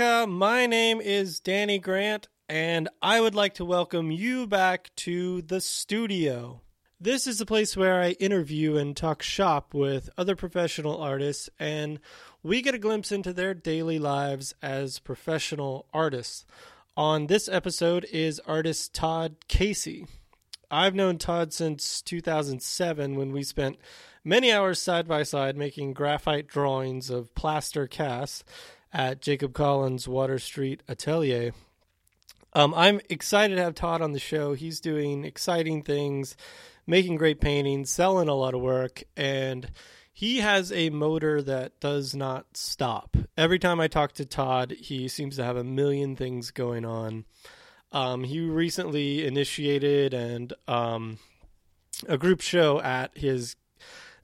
My name is Danny Grant, and I would like to welcome you back to the studio. This is the place where I interview and talk shop with other professional artists, and we get a glimpse into their daily lives as professional artists. On this episode is artist Todd Casey. I've known Todd since 2007 when we spent many hours side by side making graphite drawings of plaster casts at Jacob Collins Water Street Atelier. Um, I'm excited to have Todd on the show. He's doing exciting things, making great paintings, selling a lot of work, and he has a motor that does not stop. Every time I talk to Todd, he seems to have a million things going on. Um, he recently initiated and um, a group show at his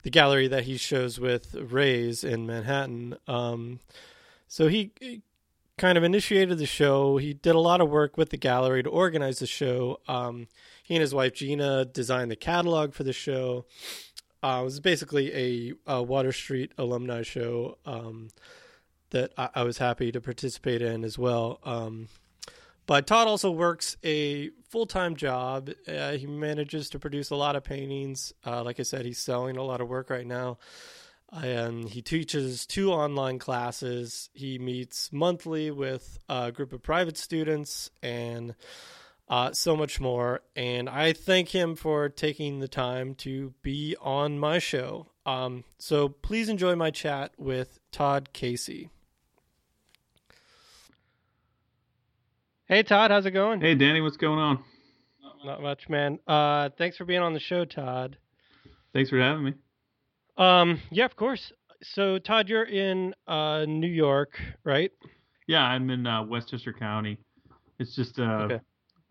the gallery that he shows with Rehs in Manhattan. Um, so he, kind of initiated the show. He did a lot of work with the gallery to organize the show. Um, he and his wife Gina designed the catalog for the show. Uh, it was basically a, a, Water Street alumni show um, that I, I, was happy to participate in as well. Um, but Todd also works a full time job. Uh, he manages to produce a lot of paintings. Uh, like I said, he's selling a lot of work right now and he teaches two online classes. He meets monthly with a group of private students and uh, so much more. And I thank him for taking the time to be on my show. Um, so please enjoy my chat with Todd Casey. Hey Todd, how's it going? Hey Danny, what's going on? Not much, man. Uh, thanks for being on the show, Todd. Thanks for having me. Um, yeah, of course. So, Todd, you're in uh, New York, right? Yeah, I'm in uh, Westchester County. It's just, uh, okay.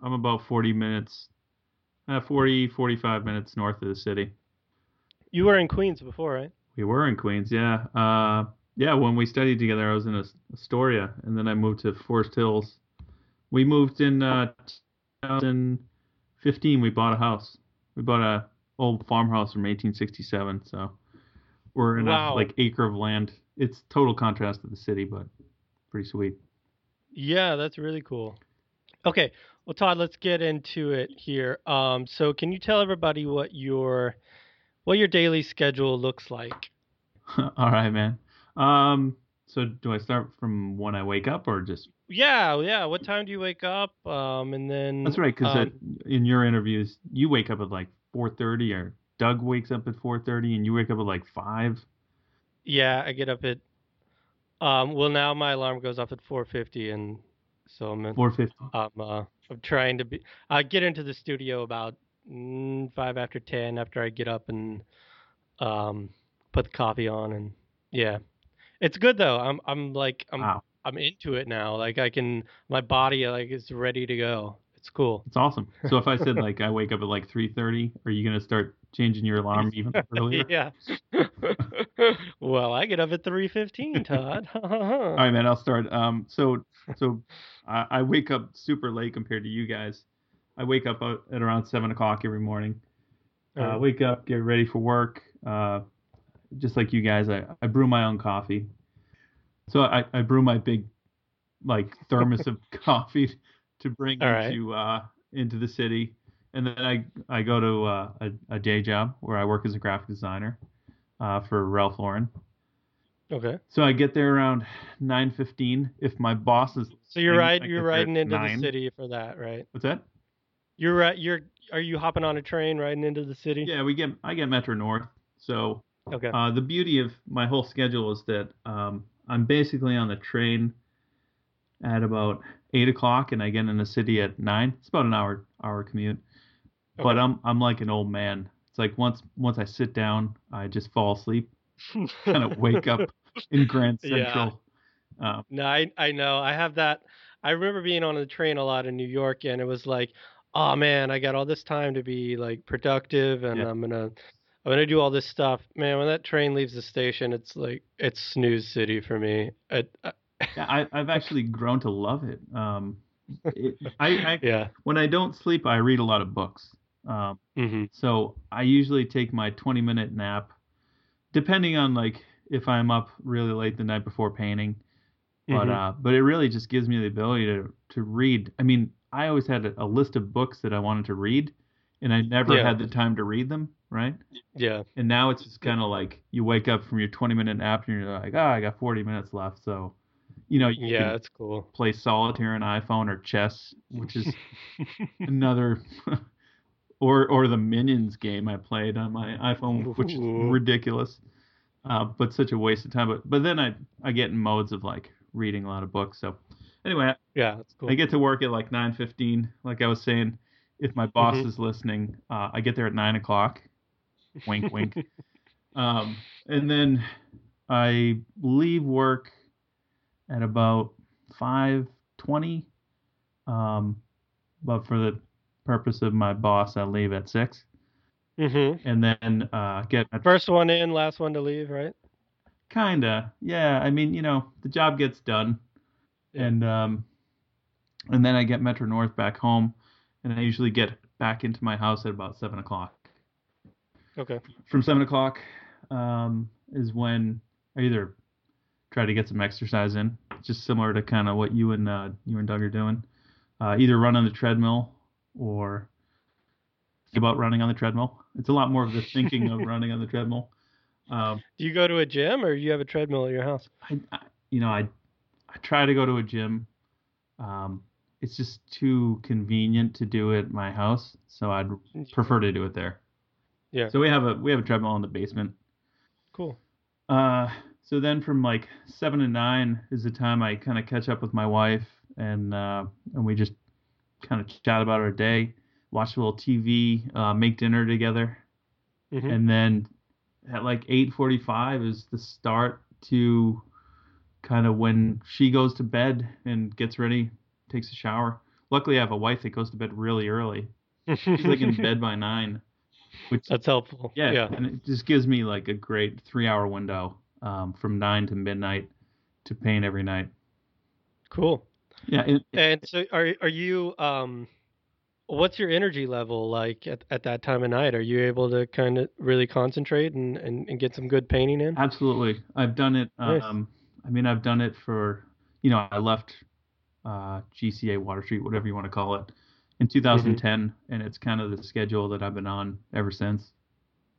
I'm about 40 minutes, uh, 40, 45 minutes north of the city. You were in Queens before, right? We were in Queens, yeah. Uh, yeah, when we studied together, I was in Astoria, and then I moved to Forest Hills. We moved in uh, 2015. We bought a house. We bought a old farmhouse from 1867. So we're in wow. a like acre of land. It's total contrast to the city, but pretty sweet. Yeah, that's really cool. Okay, well, Todd, let's get into it here. Um, so, can you tell everybody what your what your daily schedule looks like? All right, man. Um, so, do I start from when I wake up, or just? Yeah, yeah. What time do you wake up? Um, and then that's right, because um, in your interviews, you wake up at like four thirty or Doug wakes up at 4:30 and you wake up at like five. Yeah, I get up at. Um, well, now my alarm goes off at 4:50, and so I'm. 4:50. Um, uh, I'm trying to be. I get into the studio about mm, five after ten after I get up and um, put the coffee on, and yeah, it's good though. I'm I'm like I'm wow. I'm into it now. Like I can, my body like is ready to go. It's cool. It's awesome. So if I said like I wake up at like 3:30, are you gonna start changing your alarm even earlier. yeah. well, I get up at three fifteen, Todd. All right, man. I'll start. Um, so so I, I, wake up super late compared to you guys. I wake up at around seven o'clock every morning. Uh, wake up, get ready for work. Uh, just like you guys, I, I brew my own coffee. So I, I brew my big like thermos of coffee to bring All into right. uh, into the city and then I I go to uh, a, a day job where I work as a graphic designer uh, for Ralph Lauren. Okay. So I get there around nine fifteen. If my boss is so you're right, you're riding into 9. the city for that, right? What's that? You're right. You're are you hopping on a train riding into the city? Yeah, we get I get Metro North. So okay. Uh, the beauty of my whole schedule is that um, I'm basically on the train at about eight o'clock, and I get in the city at nine. It's about an hour hour commute. Okay. But I'm I'm like an old man. It's like once once I sit down, I just fall asleep, kind of wake up in Grand Central. Yeah. Um, no, I I know. I have that. I remember being on the train a lot in New York, and it was like, oh man, I got all this time to be like productive, and yeah. I'm gonna I'm gonna do all this stuff. Man, when that train leaves the station, it's like it's snooze city for me. I, I, yeah, I, have actually grown to love it. Um, it I, I, yeah. When I don't sleep, I read a lot of books. Um, mm-hmm. So I usually take my 20 minute nap, depending on like if I'm up really late the night before painting. but Mhm. uh, but it really just gives me the ability to to read. I mean, I always had a, a list of books that I wanted to read, and I never Yeah. had the time to read them. Right. Yeah. And now it's just kind of like you wake up from your 20 minute nap and you're like, oh, I got 40 minutes left. So, you know, you Yeah, can that's cool. play solitaire on iPhone or chess, which is another, or or the Minions game I played on my iPhone, which is ridiculous, uh, but such a waste of time. But but then I I get in modes of like reading a lot of books. So anyway, yeah, that's cool. I get to work at like 9:15. Like I was saying, if my boss Mhm. is listening, uh, I get there at nine o'clock. Wink, wink. um, and then I leave work at about 5:20. Um, but for the purpose of my boss, I leave at six, hmm and then uh, get First one in, last one to leave, right? kinda. Yeah, I mean, you know, the job gets done, Yeah. and um, and then I get Metro North back home, and I usually get back into my house at about seven o'clock. Okay. From seven o'clock um, is when I either try to get some exercise in, just similar to kind of what you and uh, you and Doug are doing. Uh, either run on the treadmill or think about running on the treadmill. It's a lot more of the thinking of running on the treadmill. Um, Do you go to a gym or you have a treadmill at your house? I, I you know, I I try to go to a gym. Um, it's just too convenient to do it at my house, so I'd prefer to do it there. Yeah. So we have a we have a treadmill in the basement. Cool. Uh, so then from like seven to nine is the time I kind of catch up with my wife and uh, and we just kind of chat about our day, watch a little TV, uh, make dinner together, hmm and then at like 8:45 is the start to kind of when she goes to bed and gets ready, takes a shower. Luckily, I have a wife that goes to bed really early. She's like in bed by nine, which That's helpful. yeah, Yeah. and it just gives me like a great three-hour window um, from nine to midnight to paint every night. Cool. Yeah, it, And so are are you um what's your energy level like at, at that time of night? Are you able to kind of really concentrate and, and, and get some good painting in? Absolutely. I've done it. Nice. Um, I mean, I've done it for, you know, I left uh, GCA Water Street, whatever you want to call it, in 2010, and it's kind of the schedule that I've been on ever since.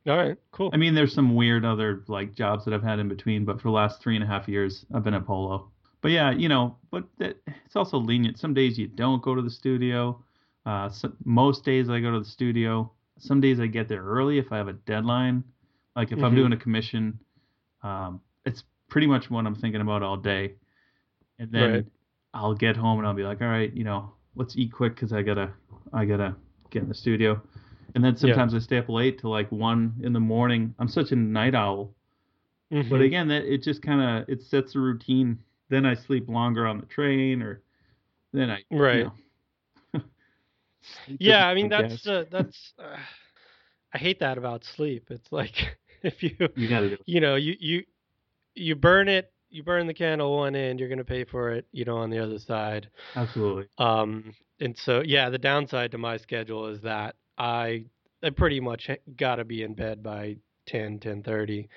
All right, cool. I mean, there's some weird other like jobs that I've had in between, but for the last three and a half years, I've been at Polo. But yeah, you know, but that, it's also lenient. Some days you don't go to the studio. Uh, so, most days I go to the studio. Some days I get there early if I have a deadline. Like if I'm Mhm. doing a commission, um, it's pretty much what I'm thinking about all day. And then Right. I'll get home and I'll be like, all right, you know, let's eat quick because I gotta, I gotta get in the studio. And then sometimes I stay up late till like one in the morning. I'm such a night owl. But Mhm. again, that it just kind of it sets a routine. Then I sleep longer on the train, or then I you Right. know. Yeah, I mean my that's uh, that's uh, I hate that about sleep. It's like if you you got to do. it. you know you you you burn it you burn the candle one end you're going to pay for it you know on the other side Absolutely. um and so yeah the downside to my schedule is that i i pretty much got to be in bed by 10 10:30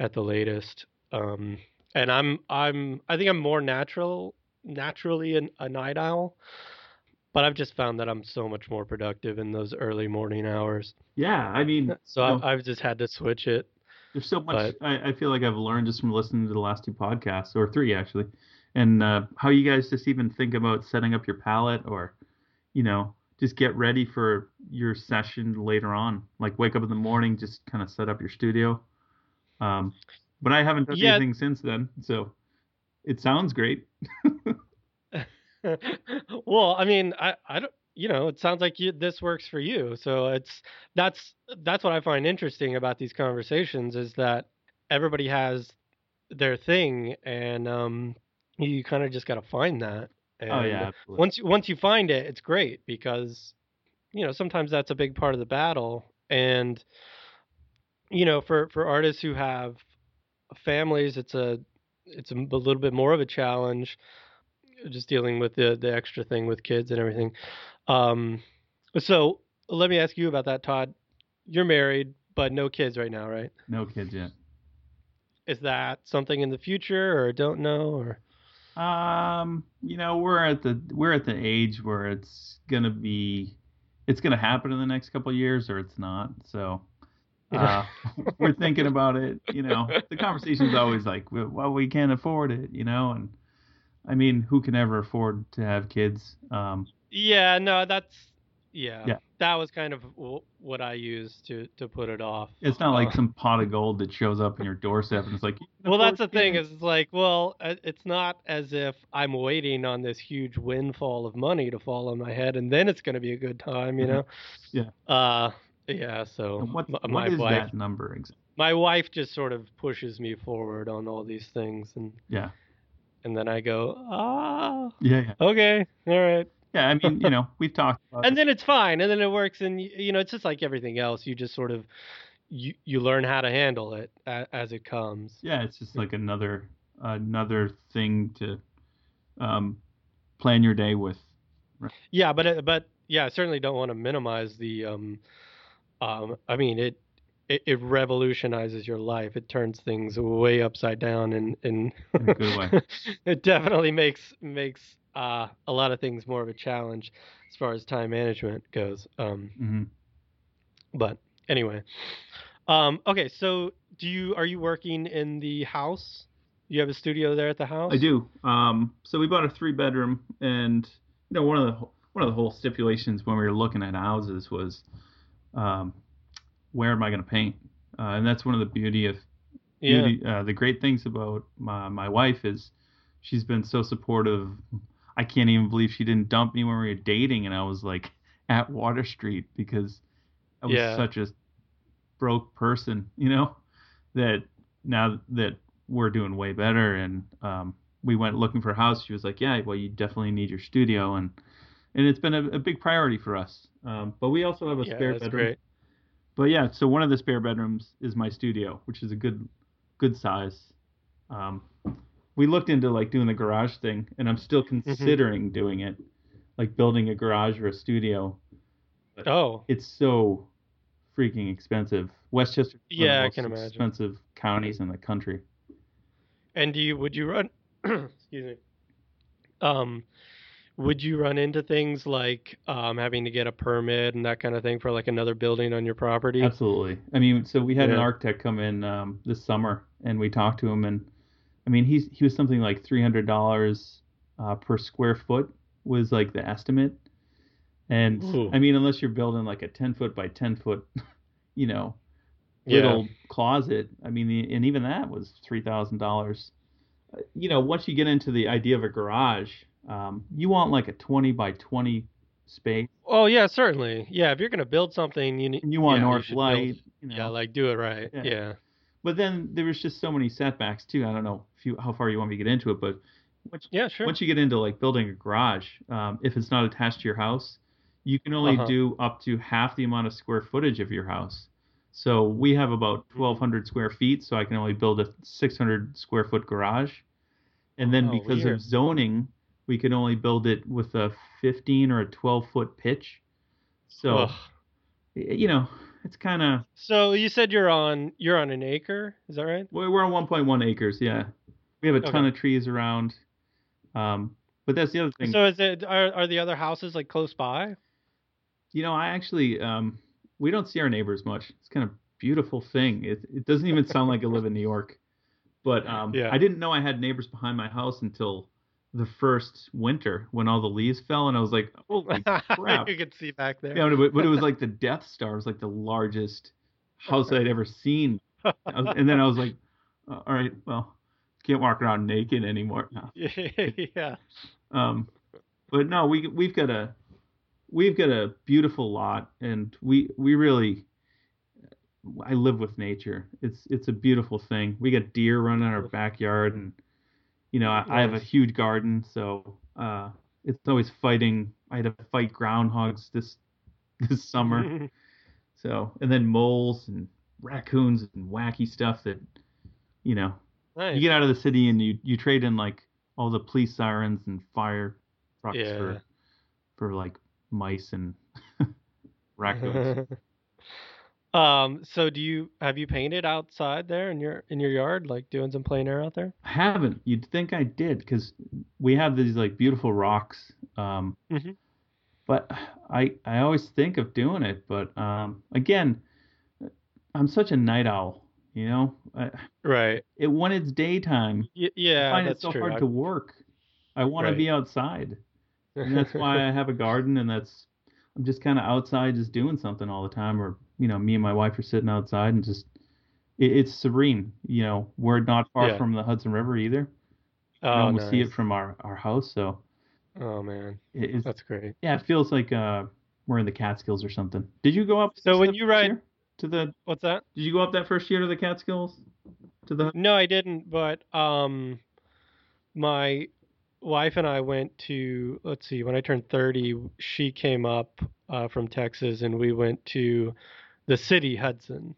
at the latest um and i'm i'm i think i'm more natural naturally an, a night owl but i've just found that i'm so much more productive in those early morning hours Yeah, I mean, so you know, I, i've just had to switch it there's so much. but- I, I feel like I've learned just from listening to the last two podcasts, or three actually, and uh, how you guys just even think about setting up your palette, or you know, just get ready for your session later on. Like wake up in the morning, just kind of set up your studio. Um, but I haven't done Yeah. anything since then, so it sounds great. well, I mean, I, I don't, you know, it sounds like you, this works for you. So it's that's that's what I find interesting about these conversations is that everybody has their thing, and um, you kind of just got to find that. And oh yeah, absolutely. Once you- once you find it, it's great because you know sometimes that's a big part of the battle, and you know for for artists who have families, it's a it's a, a little bit more of a challenge just dealing with the the extra thing with kids and everything. Um, so let me ask you about that, Todd. You're married, but no kids right now, right? no kids yet. Is that something in the future, or don't know, or Um, you know, we're at the we're at the age where it's gonna be, it's gonna happen in the next couple of years, or it's not. So, uh, we're thinking about it. You know, the conversation's always like, well, we can't afford it. You know, and I mean, who can ever afford to have kids? Um, yeah, no, that's yeah. Yeah. That was kind of w- what I used to to put it off. it's not like Uh, some pot of gold that shows up in your doorstep and it's like, Well, that's the thing is it's like, well, uh, it's not as if I'm waiting on this huge windfall of money to fall on my head and then it's going to be a good time, you Mhm. know? Yeah. Uh yeah, so And what, my is wife that number exactly? my wife just sort of pushes me forward on all these things and Yeah, and then I go, "Ah, yeah, yeah. okay. All right." Yeah, I mean, you know, we've talked about and then it's fine and then it works and you know it's just like everything else you just sort of you you learn how to handle it as it comes yeah, it's just like another another thing to um, plan your day with. yeah but but yeah i certainly don't want to minimize the um um i mean it it, it revolutionizes your life it turns things way upside down and and good way. it definitely makes makes uh a lot of things more of a challenge as far as time management goes um hmm But anyway, um, okay. So, do you are you working in the house? You have a studio there at the house. I do. Um, so we bought a three bedroom, and you know, one of the one of the whole stipulations when we were looking at houses was, um, where am I going to paint? Uh, and that's one of the beauty of Yeah. beauty, uh, the great things about my my wife is she's been so supportive. I can't even believe she didn't dump me when we were dating, and I was like at Water Street because I was Yeah. such a broke person, you know. That now that we're doing way better, and um, we went looking for a house, she was like, "Yeah, well, you definitely need your studio," and and it's been a, a big priority for us. Um, but we also have a Yeah, spare that's bedroom. great. But yeah, so one of the spare bedrooms is my studio, which is a good good size. Um, we looked into like doing the garage thing, and I'm still Mm-hmm. considering doing it, like building a garage or a studio. Oh, It's so freaking expensive. Westchester, is one of the Yeah, I can imagine. expensive counties in the country. and do you would you run? excuse me. Um, would you run into things like um having to get a permit and that kind of thing for like another building on your property? Absolutely. I mean, so we had an architect come in um, this summer, and we talked to him, and I mean, he's he was something like three hundred dollars uh, per square foot was like the estimate, and Ooh. I mean, unless you're building like a ten foot by ten foot, you know, Yeah. little closet, I mean, the, and even that was three thousand dollars. You know, once you get into the idea of a garage, um, you want like a twenty by twenty space, Oh yeah, certainly. Yeah, if you're gonna build something, you need you want yeah, you north should light. build- you know. yeah, like do it right. Yeah. Yeah. But then there was just so many setbacks too. I don't know if you, how far you want me to get into it, but once, Yeah, sure. once you get into like building a garage, um, if it's not attached to your house, you can only Uh-huh. do up to half the amount of square footage of your house. So we have about Mm-hmm. 1,200 square feet, so I can only build a 600 square foot garage. And then Oh, because weird. of zoning, we can only build it with a 15 or a 12 foot pitch. So Ugh. you know, it's kind of So you said you're on you're on an acre, is that right? We're we're on 1.1 acres. Yeah, we have a ton of trees around. Um, but that's the other thing. So is it are are the other houses like close by? you know, I actually um, we don't see our neighbors much. It's kind of beautiful thing. It it doesn't even sound like I live in New York. But um, Yeah. I didn't know I had neighbors behind my house until the first winter when all the leaves fell, and I was like, holy crap. you can see back there. Yeah, but, but it was like the Death Star. It was like the largest house I'd ever seen. Was- and then I was like, uh, all right, well, can't walk around naked anymore. No. yeah. Um, but no, we we've got a we've got a beautiful lot, and we we really I live with nature. It's it's a beautiful thing. We got deer running in our backyard, and you know I, I have a huge garden, so uh, it's always fighting. I had to fight groundhogs this this summer. So and then moles and raccoons and wacky stuff that you know nice. you get out of the city and you you trade in like all the police sirens and fire trucks Yeah. for for like mice and raccoons. Um, so do you have you painted outside there in your in your yard, like doing some plein air out there? I haven't. You'd think I did because we have these like beautiful rocks. Um, Mhm. But I I always think of doing it, but um, again, I'm such a night owl. You know, I, Right. it when it's daytime, Y- I yeah, find it so true. hard I- to work. I want to be outside, and that's why I have a garden, and that's I'm just kind of outside, just doing something all the time, or you know, me and my wife are sitting outside and just it, it's serene. You know, we're not far Yeah. from the Hudson River either. Oh, can almost see it from our our house, so Oh man, it, that's great. yeah, it feels like uh we're in the Catskills or something. Did you go up? So when you ride- year? to the What's that? did you go up that first year to the Catskills? To the No, I didn't. But um, my wife and I went to. Let's see. When I turned thirty, she came up uh, from Texas, and we went to the city Hudson,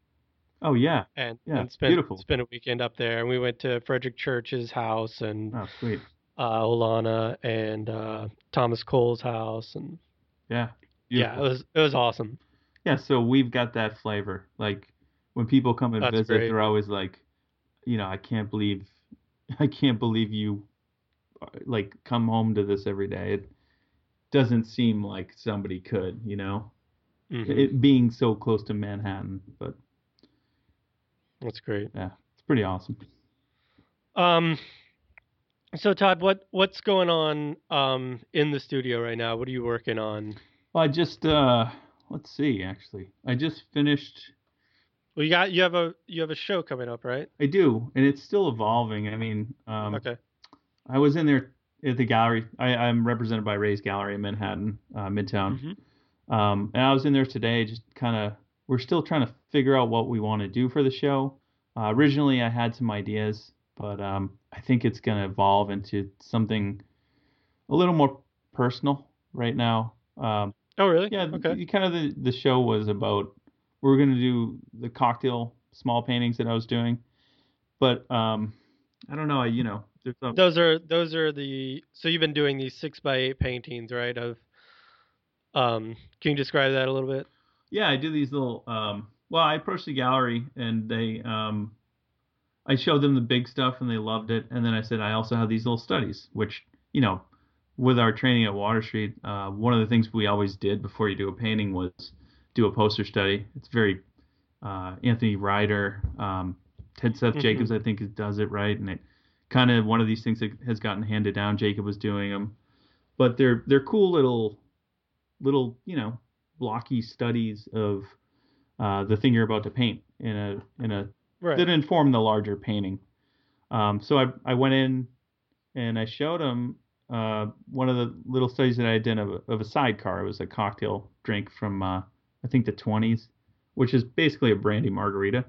oh yeah, and Yeah, and spent beautiful. spent a weekend up there. And we went to Frederick Church's house and oh sweet, uh, Olana and uh, Thomas Cole's house, and yeah, yeah, it was it was awesome. Yeah, so we've got that flavor. Like when people come and That's visit, great. they're always like, you know, I can't believe, I can't believe you, like, come home to this every day. It doesn't seem like somebody could, you know, Mhm. it being so close to Manhattan. But That's great. yeah, it's pretty awesome. Um, so Todd, what what's going on um in the studio right now? What are you working on? Well, I just, uh, let's see, actually, I just finished. Well, you got you have a you have a show coming up, right? I do, and it's still evolving. I mean, um, okay. I was in there at the gallery. I, I'm represented by Rehs Gallery in Manhattan, uh, Midtown. Mhm. Um, and I was in there today, just kind of. We're still trying to figure out what we want to do for the show. Uh, originally, I had some ideas, but um, I think it's going to evolve into something a little more personal right now. Um, Oh, really? yeah, Okay. the- kind of the the show was about. We are going to do the cocktail small paintings that I was doing, but um, I don't know. I, you know, Those are those are the so you've been doing these six by eight paintings, right? Of um, can you describe that a little bit? Yeah, I do these little. Um, well, I approached the gallery and they, um, I showed them the big stuff and they loved it. And then I said I also have these little studies, which you know, with our training at Water Street, uh, one of the things we always did before you do a painting was do a poster study. It's very uh, Anthony Ryder, um, Ted Seth Mhm. Jacobs, I think does it right, and it kind of one of these things that has gotten handed down. Jacob was doing them, but they're they're cool little little you know blocky studies of uh, the thing you're about to paint in a in a Right. that inform the larger painting. Um, so I I went in and I showed him uh, one of the little studies that I did of a, of a sidecar. It was a cocktail drink from uh, I think the 20s, which is basically a brandy margarita.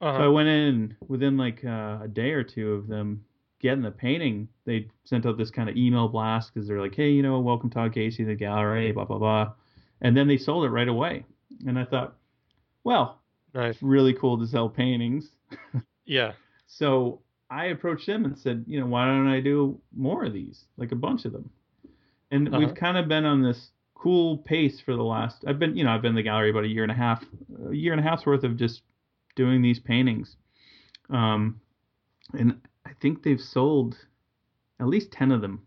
So I Uh-huh. went in within like uh, a day or two of them getting the painting, they sent out this kind of email blast because they're like, hey, you know, welcome Todd Casey to the gallery, blah blah blah, and then they sold it right away. And I thought, well, Nice. really cool to sell paintings. Yeah. So I approached them and said, you know, why don't I do more of these, like a bunch of them? And Uh-huh. we've kind of been on this cool pace for the last. I've been, you know, I've been in the gallery about a year and a half, a year and a half's worth of just doing these paintings. Um, and I think they've sold at least ten of them.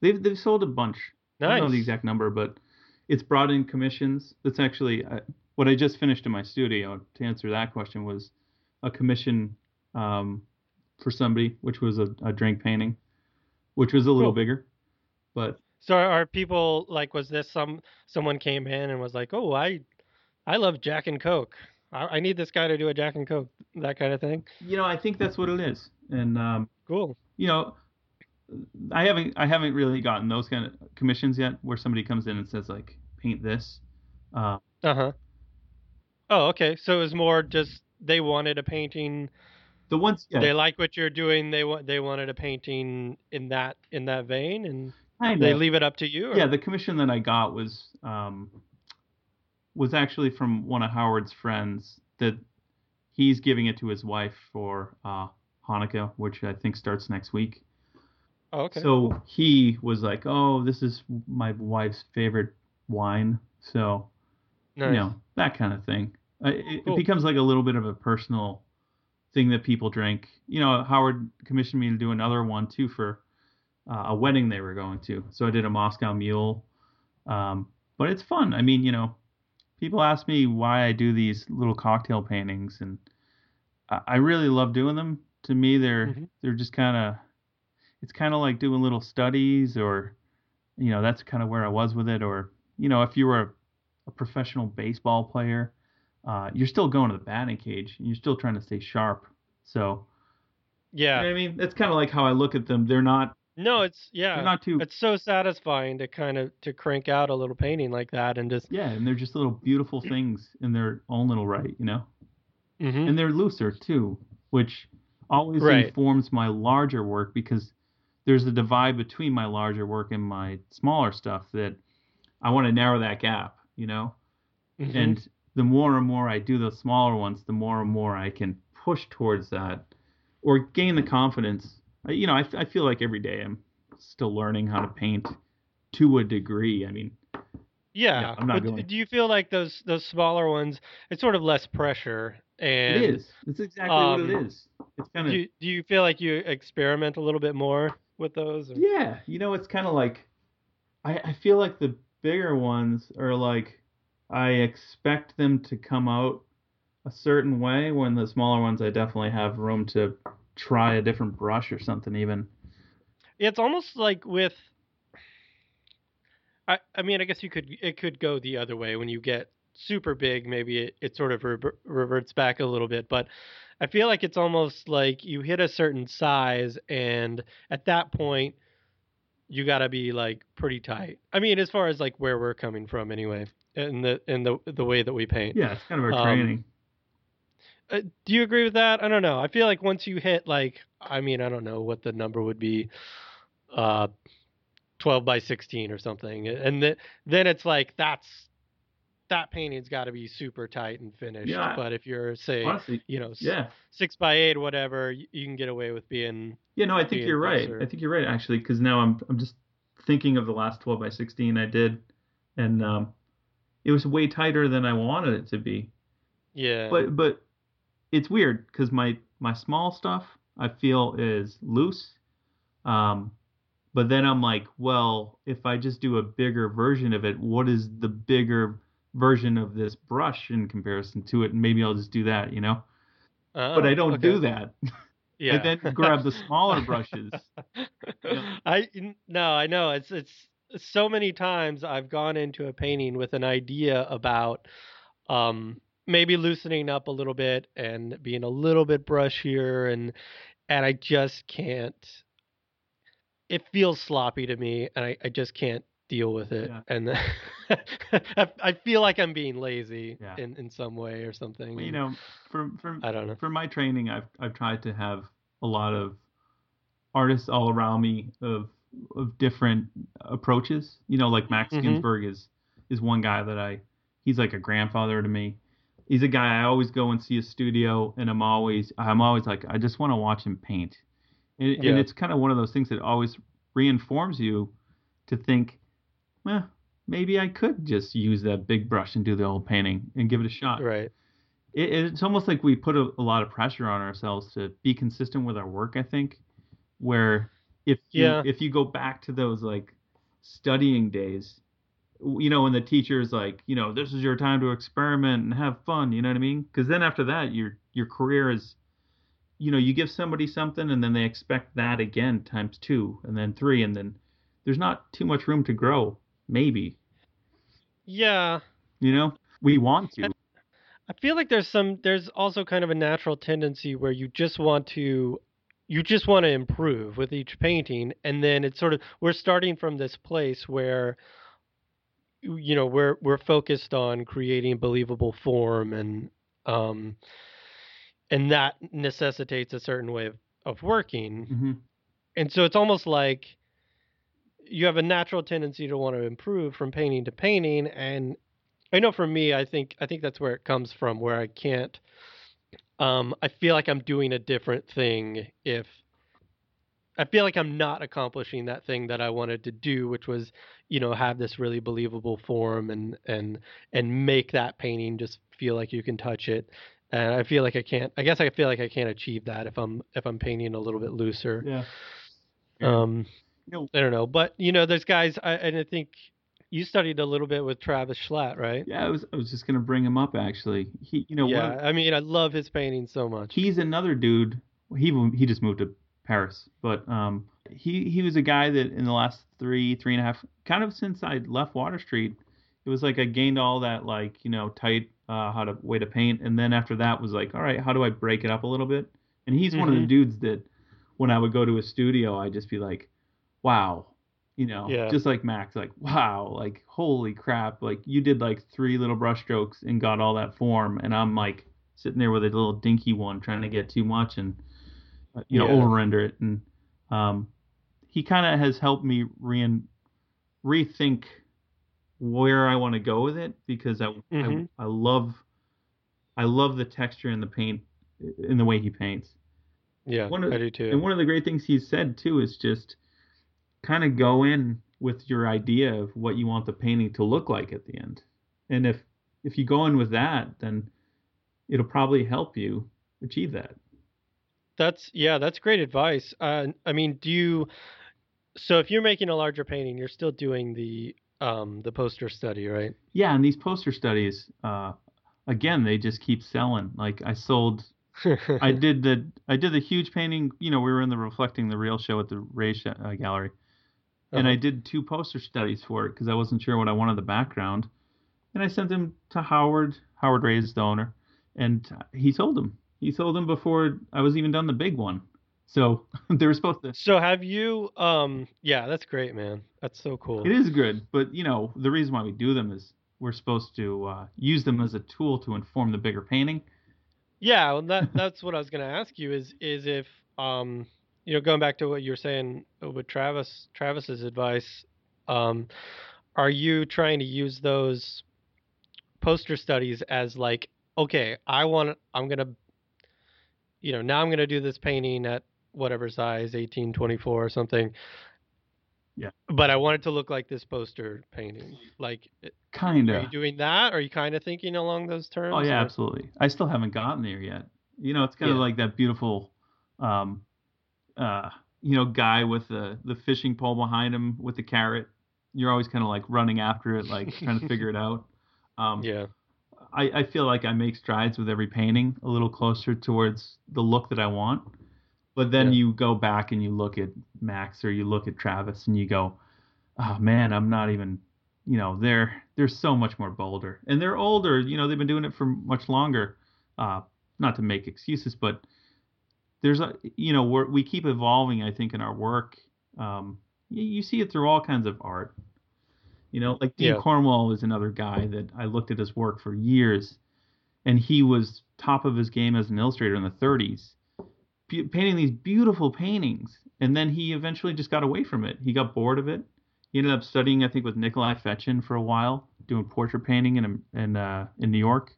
They've they've sold a bunch. I don't know the exact number, but it's brought in commissions. That's actually uh, what I just finished in my studio. To answer that question was a commission um, for somebody, which was a, a drink painting, which was a little Cool. bigger. But So are people like was this some someone came in and was like, "Oh, I I love Jack and Coke. I, I need this guy to do a Jack and Coke." That kind of thing. you know, I think that's what it is. And um, Cool. you know, I haven't I haven't really gotten those kind of commissions yet, where somebody comes in and says like, paint this. Uh, Uh-huh. Oh, okay. So it was more just they wanted a painting. the ones, yeah, They like what you're doing. They want they wanted a painting in that in that vein and kind they leave it up to you. or- Yeah, the commission that I got was um, was actually from one of Howard's friends that he's giving it to his wife for uh, Hanukkah, which I think starts next week. Oh, okay. So he was like, "Oh, this is my wife's favorite wine," so nice. you know that kind of thing. it, Cool. it becomes like a little bit of a personal thing that people drink. You know, Howard commissioned me to do another one too for uh, a wedding they were going to. So I did a Moscow Mule. Um, but it's fun. I mean, you know, people ask me why I do these little cocktail paintings, and I, I really love doing them. To me, they're Mhm. they're just kind of it's kind of like doing little studies, or you know, that's kind of where I was with it. Or you know, if you were a, a professional baseball player, uh, you're still going to the batting cage. and You're still trying to stay sharp. So you Yeah. know I mean, that's kind of like how I look at them. They're not No, it's yeah. they're not too It's so satisfying to kind of to crank out a little painting like that and just yeah, and they're just little beautiful things in their own little right, you know. Mhm. and they're looser too, which always Right. informs my larger work because there's a divide between my larger work and my smaller stuff that I want to narrow that gap, you know. Mhm. And the more and more I do those smaller ones, the more and more I can push towards that or gain the confidence. You know, I, I feel like every day I'm still learning how to paint to a degree. I mean, yeah. yeah, I'm not but going- do you feel like those those smaller ones it's sort of less pressure and it is. It's exactly what it um, is. It's kind of do you, do you feel like you experiment a little bit more with those? or- Yeah, you know, it's kind of like I, I feel like the bigger ones are like I expect them to come out a certain way when the smaller ones I definitely have room to try a different brush or something even. It's almost like with I I mean I guess you could it could go the other way when you get super big maybe it, it sort of rever- reverts back a little bit but I feel like it's almost like you hit a certain size and at that point you got to be like pretty tight. I mean as far as like where we're coming from anyway and the and the the way that we paint. Yeah, it's kind of our Um, training. Uh, do you agree with that? I don't know. I feel like once you hit like I mean I don't know what the number would be, uh, twelve by sixteen or something, and th- then it's like that's that painting's got to be super tight and finished. Yeah. But if you're say Honestly, you know yeah. six by eight whatever, you, you can get away with being Yeah, no, I think you're right. I think you're right actually because now I'm I'm just thinking of the last 12 by 16 I did and um it was way tighter than I wanted it to be. yeah. but but it's weird because my my small stuff I feel is loose, um, but then I'm like, well, if I just do a bigger version of it, what is the bigger version of this brush in comparison to it? And maybe I'll just do that, you know. Oh, but I don't okay. do that. Yeah. I then grab the smaller brushes. Yeah. I no, I know it's it's so many times I've gone into a painting with an idea about um maybe loosening up a little bit and being a little bit brushier and and I just can't it feels sloppy to me and I, I just can't deal with it Yeah. and I, I feel like I'm being lazy Yeah. in, in some way or something. Well, you know, for for I don't know. for my training, I've I've tried to have a lot of artists all around me of of different approaches. You know, like Max Mhm. Ginsburg is is one guy that I he's like a grandfather to me. He's a guy I always go and see a studio, and I'm always I'm always like I just want to watch him paint, and, Yeah. and it's kind of one of those things that always reinforms you to think, well, maybe I could just use that big brush and do the whole painting and give it a shot Right. it, it's almost like we put a, a lot of pressure on ourselves to be consistent with our work. I think, where if you, Yeah. if you go back to those like studying days, you know, when the teacher's like, you know, this is your time to experiment and have fun. You know what I mean? Because then after that, your your career is, you know, you give somebody something and then they expect that again times two and then three and then there's not too much room to grow. Maybe Yeah. you know we want to. I feel like there's some there's also kind of a natural tendency where you just want to you just want to improve with each painting and then it's sort of we're starting from this place where you know we're we're focused on creating believable form and um and that necessitates a certain way of, of working. Hmm and so it's almost like you have a natural tendency to want to improve from painting to painting and i know for me i think i think that's where it comes from where i can't um i feel like i'm doing a different thing if i feel like i'm not accomplishing that thing that i wanted to do which was you know have this really believable form and and and make that painting just feel like you can touch it. And i feel like i can't i guess i feel like i can't achieve that if i'm if i'm painting a little bit looser. Yeah. Um know- i don't know but you know there's guys I, and i think you studied a little bit with travis schlaht right? Yeah i was i was just going to bring him up actually. He you know yeah of- i mean i love his painting so much. He's another dude. He he just moved to Paris, but um, he he was a guy that in the last three three and a half, kind of since I left Water Street, it was like I gained all that like you know tight uh, how to way to paint, and then after that was like all right, how do I break it up a little bit? And he's one of the Mhm. dudes that when I would go to a studio, I'd just be like, wow. You know, Yeah. just like Max, like wow, like holy crap, like you did like three little brush strokes and got all that form, and I'm like sitting there with a little dinky one trying to get too much and you know Yeah. over render it and um he kind of has helped me re rethink where I want to go with it because I, Mhm. I I love I love the texture in the paint in the way he paints yeah one of- i do too and one of the great things he's said too is just kind of go in with your idea of what you want the painting to look like at the end. And if if you go in with that, then it'll probably help you achieve that. That's yeah, that's great advice. Uh, I mean, do you? So if you're making a larger painting, you're still doing the um the poster study, right? Yeah, and these poster studies, uh, again, they just keep selling. Like I sold, I did the I did the huge painting. You know, we were in the reflecting the real show at the Ray Sh- uh, Gallery, and I Uh-huh. did two poster studies for it because I wasn't sure what I wanted the background, and I sent them to Howard. Howard Rehs the owner, and he sold them. He sold them before I was even done the big one. So they were supposed to. So have you? Um, yeah, that's great, man. That's so cool. It is good, but you know the reason why we do them is we're supposed to uh, use them as a tool to inform the bigger painting. Yeah, well, that that's what I was gonna ask you is is if um you know going back to what you were saying with Travis Travis's advice, um, are you trying to use those poster studies as like okay, I want I'm gonna you know now I'm gonna do this painting at whatever size 18 24 or something. Yeah. But I want it to look like this poster painting. Like, Kind of. are you doing that? Are you kind of thinking along those terms? Oh yeah, or- absolutely. I still haven't gotten there yet. You know, it's kind of Yeah. like that beautiful, um, uh, you know, guy with the the fishing pole behind him with the carrot. You're always kind of like running after it, like trying to figure it out. Um, Yeah. I, I feel like I make strides with every painting, a little closer towards the look that I want. But then Yeah. you go back and you look at Max or you look at Travis and you go, oh man, I'm not even, you know, they're they're so much more bolder and they're older. You know, they've been doing it for much longer. Uh, not to make excuses, but there's a, you know, we're, we keep evolving. I think in our work, um, you, you see it through all kinds of art. You know, like Dean Yeah. Cornwell is another guy that I looked at his work for years, and he was top of his game as an illustrator in the 30s, be- painting these beautiful paintings. And then he eventually just got away from it. He got bored of it. He ended up studying, I think, with Nikolai Fechin for a while, doing portrait painting in in uh, in New York.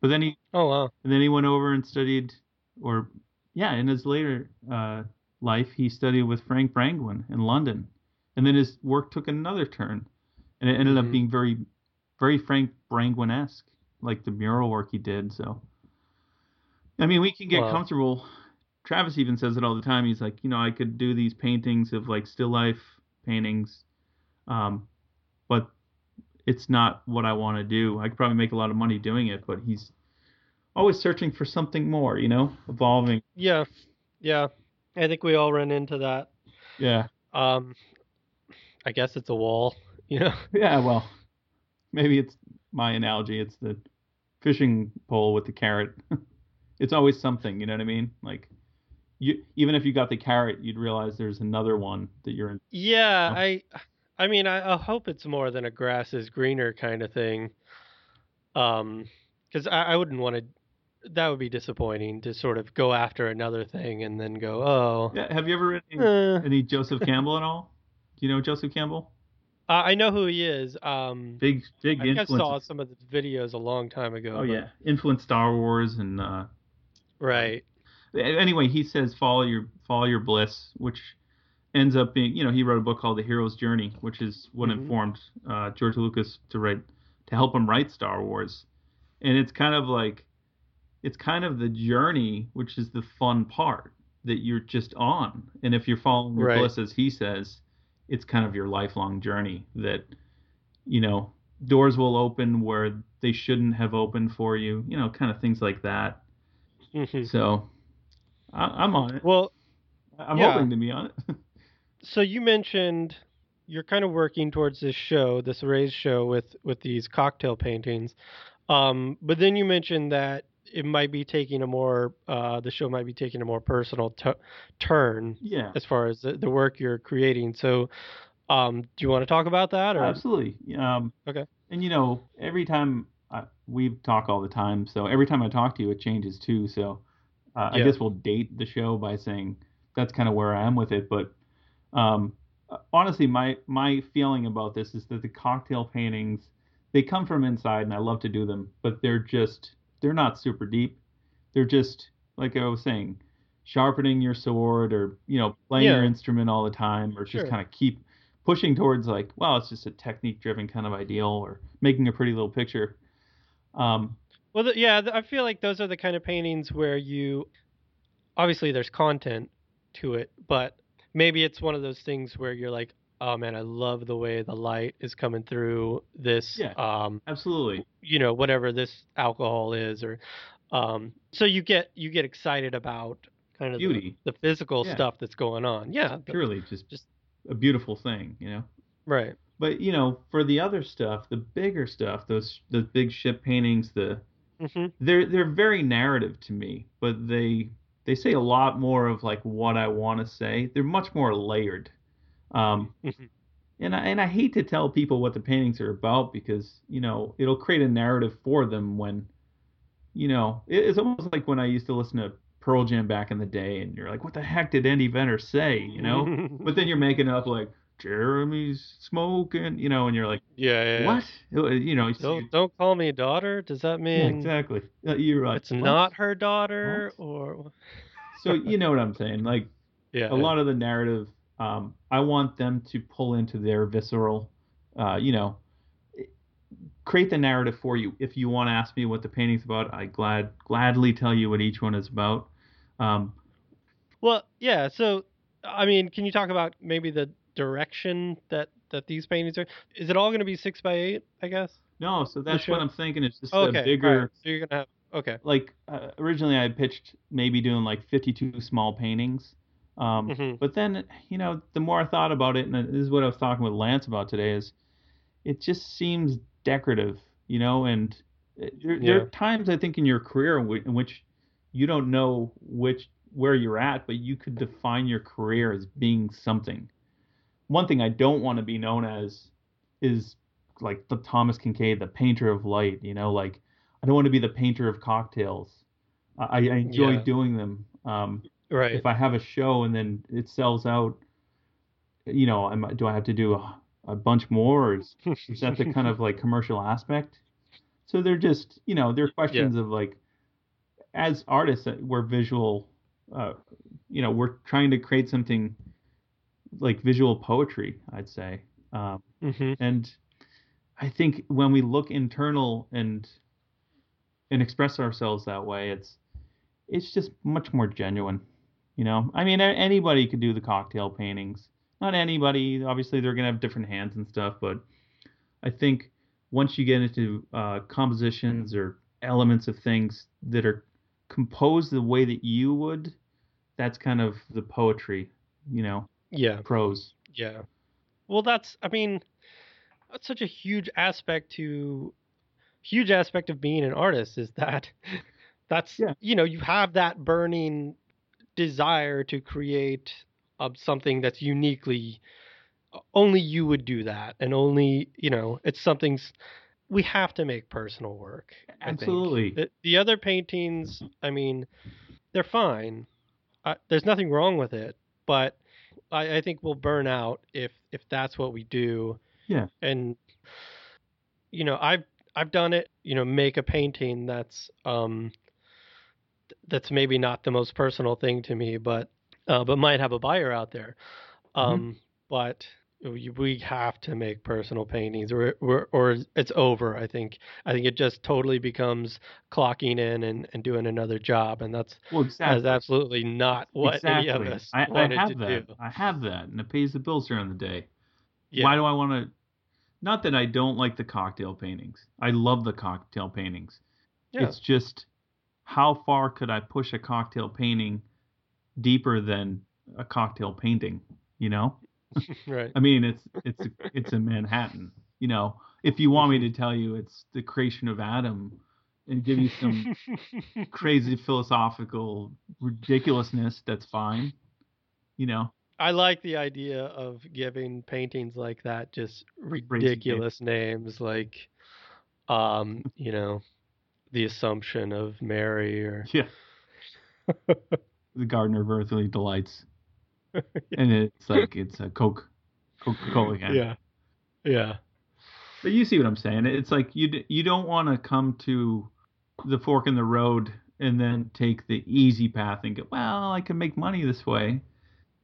But then he Oh wow. and then he went over and studied, or yeah, in his later uh, life, he studied with Frank Brangwyn in London, and then his work took another turn, and it ended Mhm. up being very, very Frank Brangwyn esque, like the mural work he did. So, I mean, we can get Wow. comfortable. Travis even says it all the time. He's like, you know, I could do these paintings of like still life paintings, um, but it's not what I want to do. I could probably make a lot of money doing it, but he's always searching for something more, you know, evolving. Yeah, yeah. I think we all run into that. Yeah. Um, I guess it's a wall, you know. Yeah, well, maybe it's my analogy. It's the fishing pole with the carrot. it's always something, you know what I mean? Like you even if you got the carrot, you'd realize there's another one that you're in. Yeah, Oh. I, I mean, I, I hope it's more than a grass is greener kind of thing. Um, because I, I wouldn't want to. That would be disappointing to sort of go after another thing and then go, oh, Yeah, have you ever read any, eh. any Joseph Campbell at all? Do you know Joseph Campbell? I I know who he is. Um, Big big I I saw some of the videos a long time ago. oh but- yeah, influenced Star Wars and uh right. anyway, he says follow your follow your bliss, which ends up being, you know, he wrote a book called The Hero's Journey, which is what Mhm. informed uh, George Lucas to write to help him write Star Wars. And it's kind of like it's kind of the journey, which is the fun part that you're just on. And if you're following your Right. bliss, as he says, it's kind of your lifelong journey that, you know, doors will open where they shouldn't have opened for you, you know, kind of things like that. Mhm. So I, I'm on it. Well, I'm yeah. hoping to be on it. so you mentioned you're kind of working towards this show, this Rehs show with with these cocktail paintings. Um, but then you mentioned that it might be taking a more uh, the show might be taking a more personal t- turn yeah. as far as the, the work you're creating. So, um, do you want to talk about that? Or Absolutely. Um, Okay. And you know, every time I, we talk all the time, so every time I talk to you, it changes too. So uh, I guess we'll date the show by saying that's kind of where I am with it. But um, honestly, my my feeling about this is that the cocktail paintings they come from inside, and I love to do them, but they're just they're not super deep. They're just like I was saying, sharpening your sword, or you know, playing your instrument all the time, or Sure. just kind of keep pushing towards like, well, it's just a technique driven kind of ideal, or making a pretty little picture. Um, Well, th yeah, th- I feel like those are the kind of paintings where you obviously there's content to it, but maybe it's one of those things where you're like, oh man, I love the way the light is coming through this, Yeah. um, absolutely. you know, whatever this alcohol is, or um, so you get you get excited about kind of the- Beauty. the, physical Yeah. stuff that's going on. Yeah, the- Purely just just- a beautiful thing, you know. right. But you know, for the other stuff, the bigger stuff, those the big ship paintings, the hmm they're they're very narrative to me, but they they say a lot more of like what I want to say. They're much more layered. Um, Mhm. and I, and I hate to tell people what the paintings are about because you know it'll create a narrative for them when you know it, it's almost like when I used to listen to Pearl Jam back in the day, and you're like, what the heck did Eddie Vedder say? You know, but then you're making up like Jeremy's smoking, you know, and you're like, yeah, yeah, yeah. what? You know, Don't don't call me a daughter. Does that yeah, mean exactly. Uh, You're right. it's not her daughter or? So you know what I'm saying? Like Yeah, a lot of the narrative, um, I want them to pull into their visceral, uh, you know, create the narrative for you. If you want to ask me what the painting's about, I glad gladly tell you what each one is about. Um, Well, yeah. So, I mean, can you talk about maybe the direction that that these paintings are? Is it all going to be six by eight? I guess. no, so that's sure. what I'm thinking. It's just okay. a bigger. alright, So you're gonna have. Okay. Like uh, originally, I pitched maybe doing like 52 small paintings. Um, Mhm. But then, you know, the more I thought about it, and this is what I was talking with Lance about today, is it just seems decorative, you know, and uh, there, there are times I think in your career in which, in which you don't know which where you're at, but you could define your career as being something. One thing I don't want to be known as is like the Thomas Kinkade, the painter of light, you know, like I don't want to be the painter of cocktails. I, I enjoy Yeah. doing them. Um, Right. if I have a show and then it sells out, you know, am, I- do I have to do a, a bunch more, or is, is that the kind of like commercial aspect? So they're just, you know, they're questions of like, as artists, uh, we're visual, uh, you know, we're trying to create something like visual poetry, I'd say. Um, hmm and I think when we look internal and and express ourselves that way, it's it's just much more genuine. You know, I mean, anybody could do the cocktail paintings. Not anybody. Obviously, they're gonna have different hands and stuff, but I think once you get into uh, compositions or elements of things that are composed the way that you would, that's kind of the poetry. You know, Yeah. prose. Yeah. Well, that's. I mean, that's such a huge aspect to huge aspect of being an artist is that that's Yeah. you know you have that burning desire to create uh, something that's uniquely only you would do that and only you know it's something we have to make personal work I. Absolutely. the, the other paintings i mean they're fine uh, there's nothing wrong with it but I, I think we'll burn out if if that's what we do Yeah. and you know i've i've done it you know make a painting that's um that's maybe not the most personal thing to me but uh, but might have a buyer out there Um, mm-hmm. but we have to make personal paintings or, or, or it's over i think i think it just totally becomes clocking in and, and doing another job and that's well, exactly. that's absolutely not what exactly. any of us I, wanted I have to that. do i have that and it pays the bills during the day yeah. why do i want to not that i don't like the cocktail paintings i love the cocktail paintings yeah. it's just how far could i push a cocktail painting deeper than a cocktail painting you know right. I mean, it's it's it's in Manhattan. You know, if you want me to tell you it's the creation of Adam and give you some crazy philosophical ridiculousness, that's fine. You know. I like the idea of giving paintings like that just ridiculous names like um, you know, the Assumption of Mary or Yeah. the Gardener of Earthly Delights. and it's like it's a Coke, Coca Cola again. Yeah, yeah. But you see what I'm saying? It's like you you don't want to come to the fork in the road and then take the easy path and go, well, I can make money this way.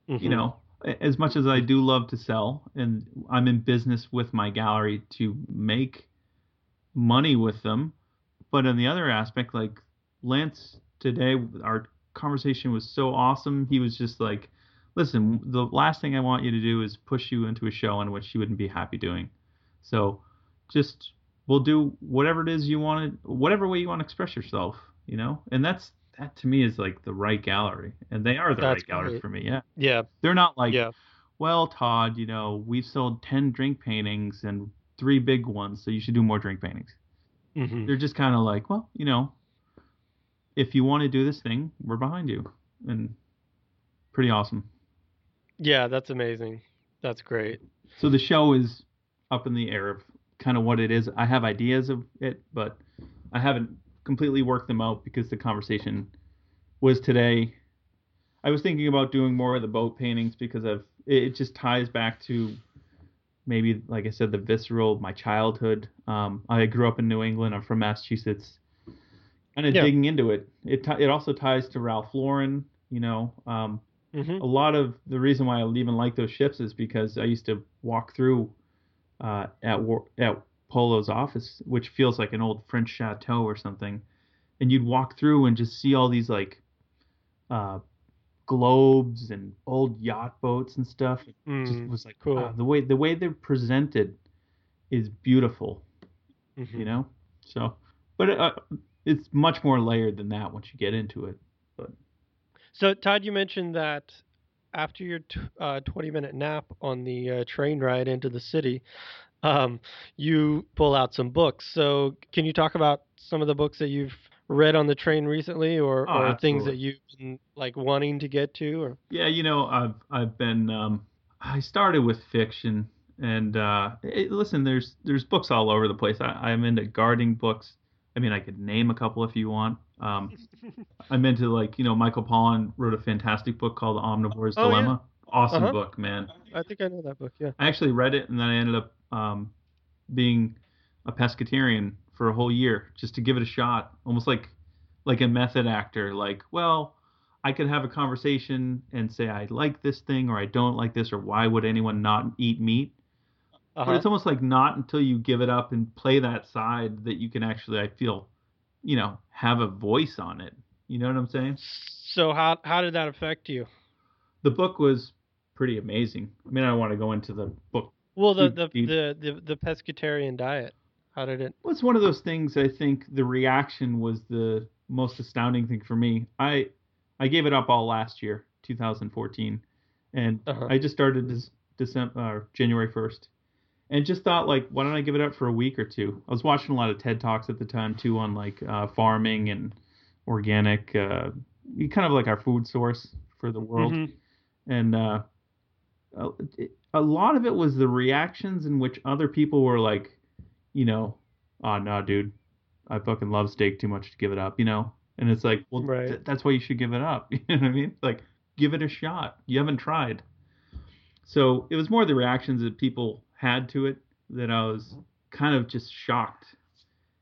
Mm-hmm. You know, as much as I do love to sell, and I'm in business with my gallery to make money with them, but on the other aspect, like Lance today, our conversation was so awesome. He was just like, listen, the last thing I want you to do is push you into a show in which you wouldn't be happy doing. So just we'll do whatever it is you want to, whatever way you want to express yourself, you know? And that's that to me is like the right gallery. And they are the that's right gallery for me. Yeah. Yeah. They're not like, yeah. well, Todd, you know, we've sold 10 drink paintings and three big ones, so you should do more drink paintings. Mm-hmm. They're just kind of like, well, you know, if you want to do this thing, we're behind you. And pretty awesome. Yeah, that's amazing. That's great. So the show is up in the air of kind of what it is. I have ideas of it, but I haven't completely worked them out because the conversation was today. I was thinking about doing more of the boat paintings because of it just ties back to maybe like I said the visceral my childhood. Um, I grew up in New England. I'm from Massachusetts. Kind of yeah. digging into it. It t- it also ties to Ralph Lauren. You know, um, Mm-hmm. A lot of the reason why I even like those ships is because I used to walk through uh, at at Polo's office, which feels like an old French chateau or something, and you'd walk through and just see all these like uh, globes and old yacht boats and stuff. It mm, just was like cool. Wow, the way the way they're presented is beautiful, mm-hmm. you know. So, but uh, it's much more layered than that once you get into it. But so, Todd, you mentioned that after your t- uh, 20 minute nap on the uh, train ride into the city, um, you pull out some books. So, can you talk about some of the books that you've read on the train recently, or, oh, or things that you've been like wanting to get to? Or yeah, you know, I've I've been um, I started with fiction, and uh, it, listen, there's there's books all over the place. I, I'm into gardening books. I mean, I could name a couple if you want. Um, I'm into like you know Michael Pollan wrote a fantastic book called The Omnivore's oh, Dilemma. Yeah. Awesome uh-huh. book, man. I think I know that book. Yeah. I actually read it and then I ended up um, being a pescatarian for a whole year just to give it a shot, almost like like a method actor. Like, well, I could have a conversation and say I like this thing or I don't like this or why would anyone not eat meat? Uh-huh. But it's almost like not until you give it up and play that side that you can actually I feel you know, have a voice on it. You know what I'm saying? So how how did that affect you? The book was pretty amazing. I mean, I don't want to go into the book. Well, the the, the, the the pescatarian diet. How did it? Well, it's one of those things. I think the reaction was the most astounding thing for me. I I gave it up all last year, 2014, and uh-huh. I just started this December uh, January 1st, and just thought like why don't i give it up for a week or two i was watching a lot of ted talks at the time too on like uh, farming and organic uh, kind of like our food source for the world mm-hmm. and uh, a, a lot of it was the reactions in which other people were like you know oh no dude i fucking love steak too much to give it up you know and it's like well right. th- that's why you should give it up you know what i mean like give it a shot you haven't tried so it was more the reactions that people had to it that I was kind of just shocked.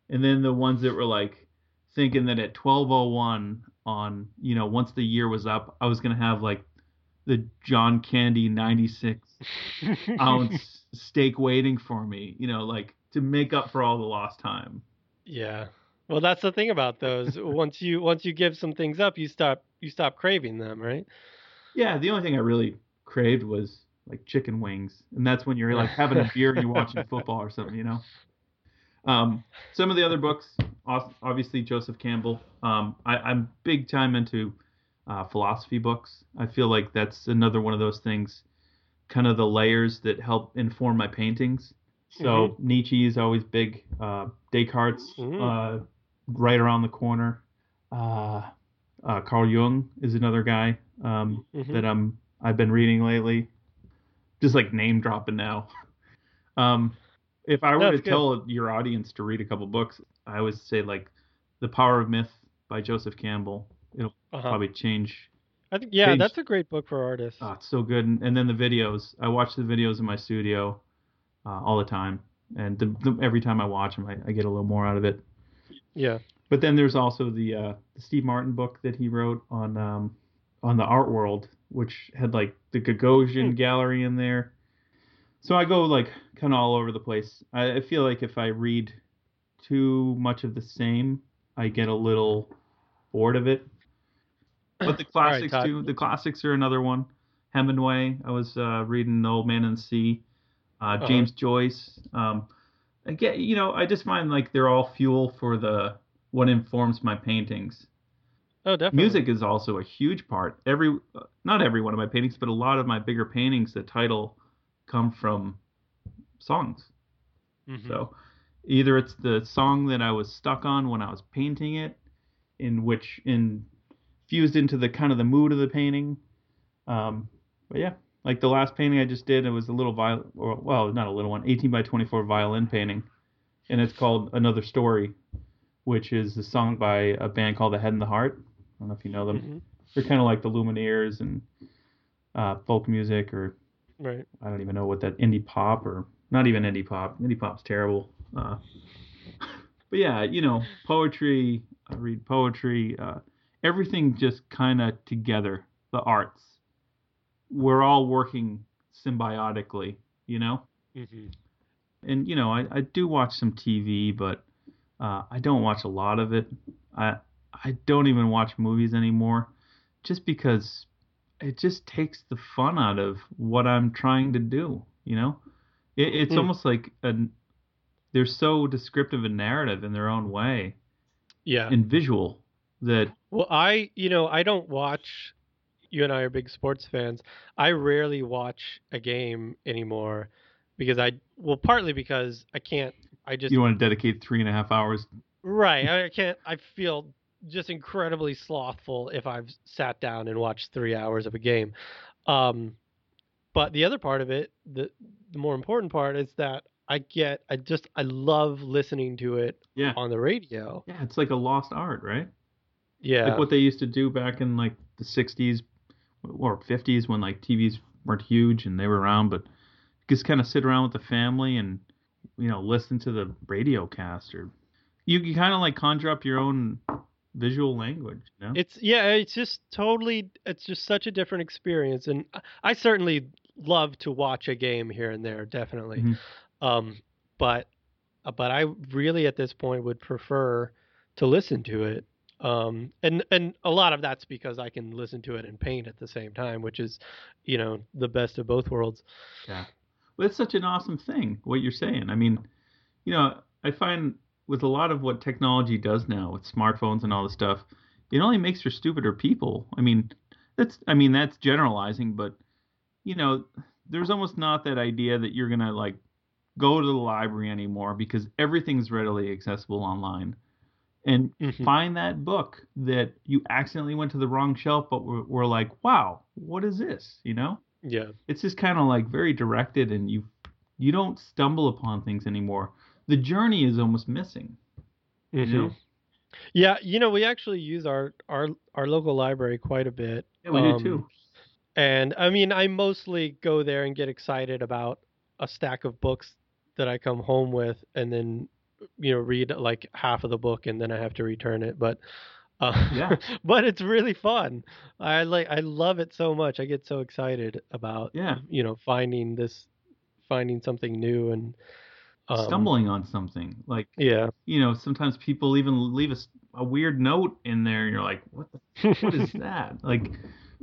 And then the ones that were like thinking that at 1201 on, you know, once the year was up, I was going to have like the John Candy 96 ounce steak waiting for me, you know, like to make up for all the lost time. Yeah. Well, that's the thing about those. once you once you give some things up, you stop you stop craving them, right? Yeah, the only thing I really craved was like chicken wings, and that's when you're like having a beer and you're watching football or something, you know. Um, some of the other books, obviously Joseph Campbell. Um, I, am big time into uh, philosophy books. I feel like that's another one of those things, kind of the layers that help inform my paintings. So mm-hmm. Nietzsche is always big. Uh, Descartes, mm-hmm. uh, right around the corner. Uh, uh, Carl Jung is another guy um, mm-hmm. that I'm I've been reading lately. Just like name dropping now. um, if I were That's to good. tell your audience to read a couple books, I would say like The Power of Myth by Joseph Campbell. It'll uh-huh. probably change. I think yeah, change. that's a great book for artists. Oh, it's so good. And, and, then the videos. I watch the videos in my studio uh, all the time, and the, the, every time I watch them, I, I, get a little more out of it. Yeah. But then there's also the, uh, the Steve Martin book that he wrote on um, on the art world, which had like the Gagosian mm. gallery in there. So I go like kind of all over the place. I, I feel like if I read too much of the same, I get a little bored of it. But the classics right, too. The classics are another one. Hemingway. I was uh, reading The Old Man and the Sea. Uh, uh-huh. James Joyce. Um, again, you know, I just find like they're all fuel for the what informs my paintings. Oh, definitely. Music is also a huge part. Every, not every one of my paintings, but a lot of my bigger paintings, the title come from songs. Mm-hmm. So either it's the song that I was stuck on when I was painting it, in which infused into the kind of the mood of the painting. Um, but yeah, like the last painting I just did, it was a little viol, or well, not a little one, 18 by 24 violin painting, and it's called Another Story, which is a song by a band called The Head and the Heart. I don't know if you know them. Mm-hmm. They're kind of like the Lumineers and uh, folk music, or right. I don't even know what that indie pop or not even indie pop. Indie pop's terrible. Uh, but yeah, you know, poetry. I read poetry. Uh, everything just kind of together. The arts. We're all working symbiotically, you know. Mm-hmm. And you know, I, I do watch some TV, but uh, I don't watch a lot of it. I I don't even watch movies anymore, just because it just takes the fun out of what I'm trying to do. You know, it, it's mm. almost like a, they're so descriptive and narrative in their own way. Yeah. And visual that. Well, I, you know, I don't watch. You and I are big sports fans. I rarely watch a game anymore because I, well, partly because I can't. I just. You want to dedicate three and a half hours. Right. I can't. I feel just incredibly slothful if I've sat down and watched three hours of a game. Um, but the other part of it, the the more important part is that I get I just I love listening to it yeah. on the radio. Yeah, it's like a lost art, right? Yeah. Like what they used to do back in like the 60s or 50s when like TVs weren't huge and they were around but just kind of sit around with the family and you know listen to the radio cast or you, you kind of like conjure up your own visual language. You know? It's yeah, it's just totally. It's just such a different experience, and I certainly love to watch a game here and there, definitely. Mm-hmm. Um, but but I really at this point would prefer to listen to it. Um, and and a lot of that's because I can listen to it and paint at the same time, which is, you know, the best of both worlds. Yeah, well, it's such an awesome thing what you're saying. I mean, you know, I find with a lot of what technology does now with smartphones and all this stuff, it only makes for stupider people. I mean, that's I mean that's generalizing, but you know, there's almost not that idea that you're gonna like go to the library anymore because everything's readily accessible online. And mm-hmm. find that book that you accidentally went to the wrong shelf, but we're, we're like, wow, what is this? You know? Yeah. It's just kind of like very directed, and you you don't stumble upon things anymore. The journey is almost missing. Mm-hmm. You know? Yeah, you know, we actually use our our our local library quite a bit. Yeah, we um, do too. And I mean, I mostly go there and get excited about a stack of books that I come home with and then you know read like half of the book and then I have to return it. But Uh, Yeah. but it's really fun. I like I love it so much. I get so excited about Yeah. you know finding this finding something new and um, Stumbling on something like Yeah. you know sometimes people even leave us a weird note in there, and you're like, what the what is that? Like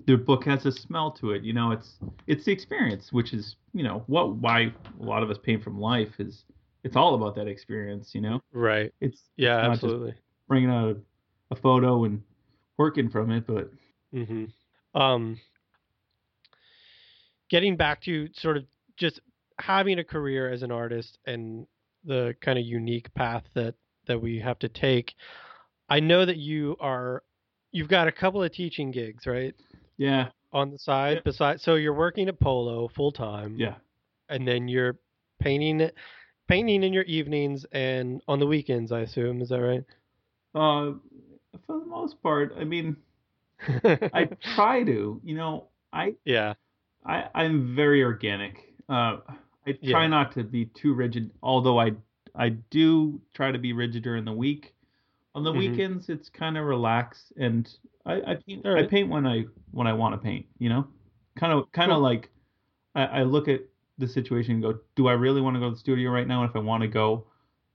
the book has a smell to it. You know, it's it's the experience, which is you know what why a lot of us pain from life is it's all about that experience. You know, right. it's Yeah, it's absolutely. bringing out a, a photo and working from it, but hmm Um, getting back to sort of just having a career as an artist and the kind of unique path that that we have to take. I know that you are you've got a couple of teaching gigs, right? yeah, On the side Yeah. besides so you're working at Polo full time yeah, and then you're painting painting in your evenings and on the weekends, I assume, is that right? uh, for the most part, I mean, I try to, you know, I yeah. I, I'm very organic. Uh, I try Yeah. not to be too rigid, although I I do try to be rigid during the week. On the Mhm. weekends, it's kind of relaxed, and I, I paint. I paint when I when I want to paint. You know, kind of kind of Cool. like I, I look at the situation and go, do I really want to go to the studio right now? And if I want to go,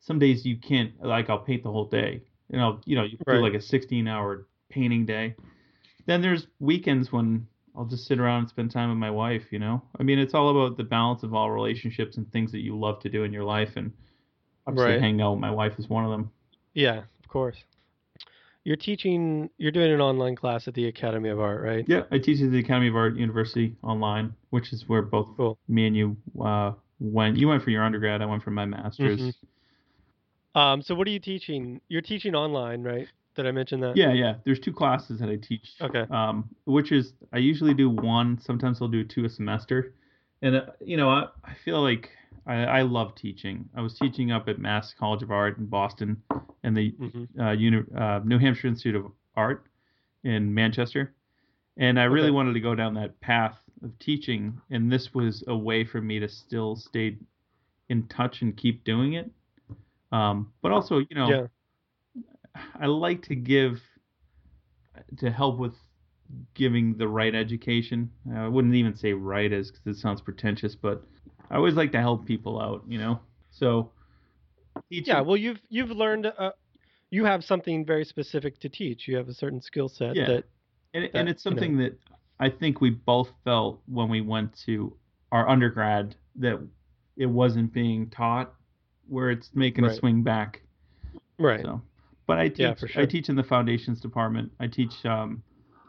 some days you can't. Like I'll paint the whole day. You know, you know, you Right. do like a 16 hour painting day. Then there's weekends when I'll just sit around and spend time with my wife, you know? I mean, it's all about the balance of all relationships and things that you love to do in your life. And obviously, Right. hanging out with my wife is one of them. Yeah, of course. You're teaching, you're doing an online class at the Academy of Art, right? Yeah, I teach at the Academy of Art University online, which is where both Cool. me and you uh, went. You went for your undergrad, I went for my master's. Mhm. Um, so what are you teaching? You're teaching online, right? Did I mention that? Yeah, yeah. There's two classes that I teach. Okay. Um, which is I usually do one. Sometimes I'll do two a semester, and uh, you know I, I feel like I, I love teaching. I was teaching up at Mass College of Art in Boston, and the hmm uh, uni- uh, New Hampshire Institute of Art in Manchester, and I really Okay. wanted to go down that path of teaching, and this was a way for me to still stay in touch and keep doing it. Um, but also, you know, Yeah. I like to give to help with giving the right education. I wouldn't even say right as because it sounds pretentious, but I always like to help people out, you know. So teaching, Yeah. Well, you've you've learned. Uh, you have something very specific to teach. You have a certain skill set Yeah. that. and, that, and it's you know. something that I think we both felt when we went to our undergrad that it wasn't being taught, where it's making a swing back. Right. So, but I teach Yeah, sure. I teach in the foundations department. I teach um,